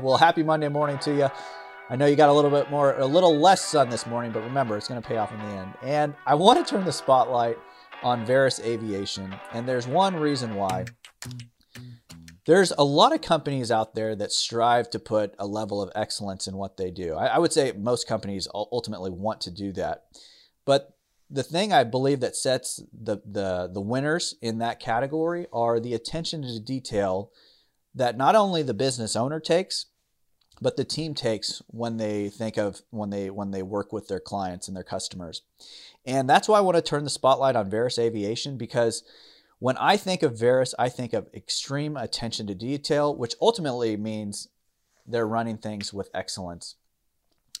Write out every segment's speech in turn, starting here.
Well, happy Monday morning to you. I know you got a little bit more, a little less sun this morning, but remember, it's going to pay off in the end. And I want to turn the spotlight on Vaerus Aviation, and there's one reason why. There's a lot of companies out there that strive to put a level of excellence in what they do. I, I would say most companies ultimately want to do that. But the thing I believe that sets the, the, the winners in that category are the attention to detail that not only the business owner takes, but the team takes when they think of when they when they work with their clients and their customers. And that's why I want to turn the spotlight on Vaerus Aviation because when I think of Vaerus, I think of extreme attention to detail, which ultimately means they're running things with excellence.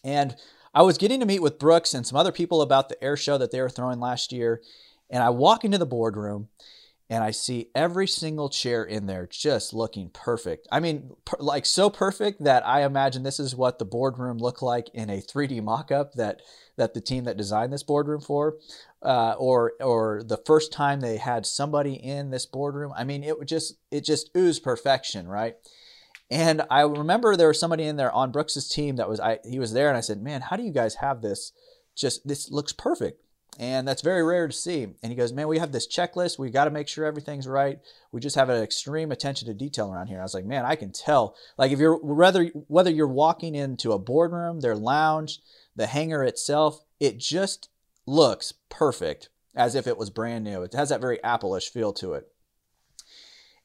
And I was getting to meet with Brooks and some other people about the air show that they were throwing last year. And I walk into the boardroom and I see every single chair in there just looking perfect. I mean, per- like so perfect that I imagine this is what the boardroom looked like in a 3D mock-up that that the team that designed this boardroom for, uh, or or the first time they had somebody in this boardroom. I mean, it would just it just oozed perfection, right? And I remember there was somebody in there on Brooks's team that was I he was there, and I said, "Man, how do you guys have this? Just this looks perfect." And that's very rare to see. And he goes, Man, we have this checklist. We got to make sure everything's right. We just have an extreme attention to detail around here. I was like, Man, I can tell. Like, if you're whether whether you're walking into a boardroom, their lounge, the hangar itself, it just looks perfect as if it was brand new. It has that very Apple-ish feel to it.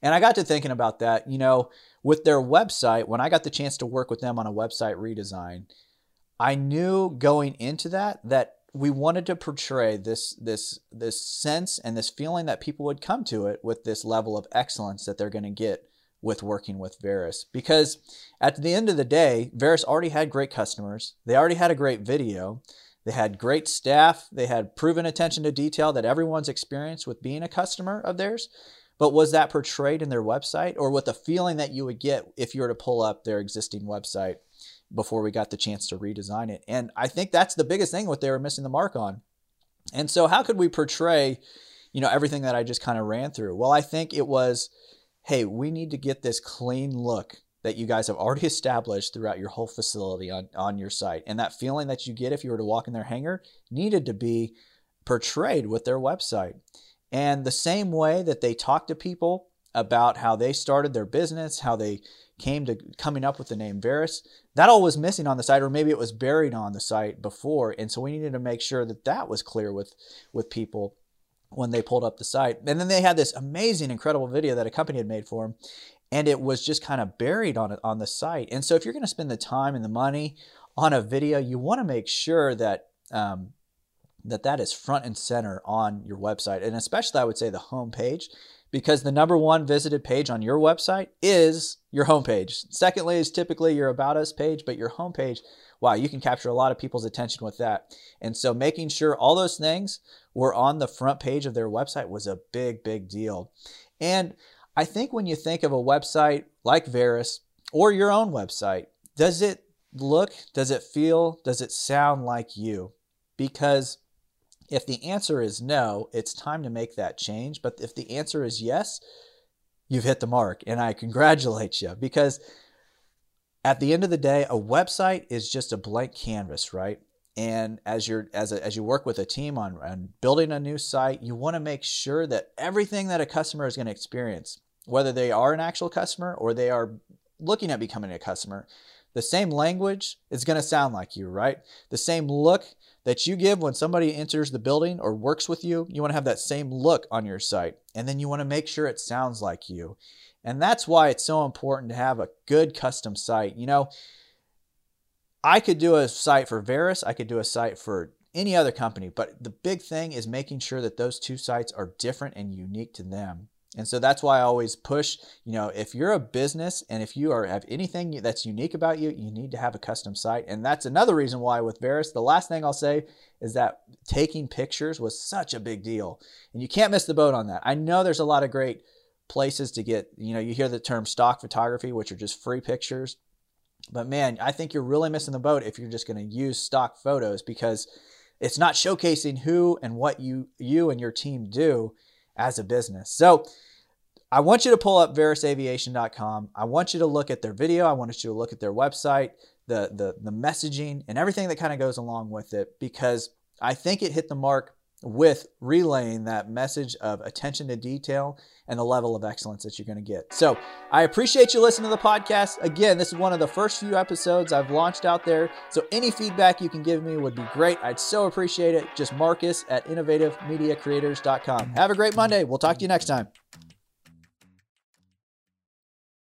And I got to thinking about that, you know, with their website, when I got the chance to work with them on a website redesign, I knew going into that that we wanted to portray this this this sense and this feeling that people would come to it with this level of excellence that they're going to get with working with Vaerus because at the end of the day Vaerus already had great customers. They already had a great video. They had great staff. They had proven attention to detail that everyone's experienced with being a customer of theirs. But was that portrayed in their website? Or with the feeling that you would get if you were to pull up their existing website before we got the chance to redesign it. And I think that's the biggest thing what they were missing the mark on. And so how could we portray, you know, everything that I just kind of ran through? Well, I think it was, hey, we need to get this clean look that you guys have already established throughout your whole facility on, on your site. And that feeling that you get if you were to walk in their hangar needed to be portrayed with their website. And the same way that they talk to people about how they started their business, how they came to coming up with the name Vaerus, that all was missing on the site, or maybe it was buried on the site before. And so we needed to make sure that that was clear with, with people when they pulled up the site. And then they had this amazing, incredible video that a company had made for them. And it was just kind of buried on it on the site. And so if you're going to spend the time and the money on a video, you want to make sure that um, that that is front and center on your website. And especially I would say the home page because the number one visited page on your website is your homepage. Secondly, is typically your About Us page, but your homepage, wow, you can capture a lot of people's attention with that. And so making sure all those things were on the front page of their website was a big, big deal. And I think when you think of a website like Vaerus or your own website, does it look, does it feel, does it sound like you? Because if the answer is no, it's time to make that change. But if the answer is yes, you've hit the mark. And I congratulate you because at the end of the day, a website is just a blank canvas, right? And as you're as a, as you work with a team on, on building a new site, you want to make sure that everything that a customer is going to experience, whether they are an actual customer or they are looking at becoming a customer, the same language is going to sound like you, right? The same look that you give when somebody enters the building or works with you, you want to have that same look on your site. And then you want to make sure it sounds like you. And that's why it's so important to have a good custom site. You know, I could do a site for Vaerus, I could do a site for any other company, but the big thing is making sure that those two sites are different and unique to them. And so that's why I always push, you know, if you're a business and if you are have anything that's unique about you, you need to have a custom site. And that's another reason why with Vaerus, the last thing I'll say is that taking pictures was such a big deal. And you can't miss the boat on that. I know there's a lot of great places to get, you know, you hear the term stock photography, which are just free pictures. But man, I think you're really missing the boat if you're just going to use stock photos because it's not showcasing who and what you you and your team do as a business. So I want you to pull up vaerusaviation.com. I want you to look at their video. I want you to look at their website, the the the messaging and everything that kind of goes along with it because I think it hit the mark with relaying that message of attention to detail and the level of excellence that you're going to get. So, I appreciate you listening to the podcast. Again, this is one of the first few episodes I've launched out there. So, any feedback you can give me would be great. I'd so appreciate it. Just Marcus at innovativemediacreators.com. Have a great Monday. We'll talk to you next time.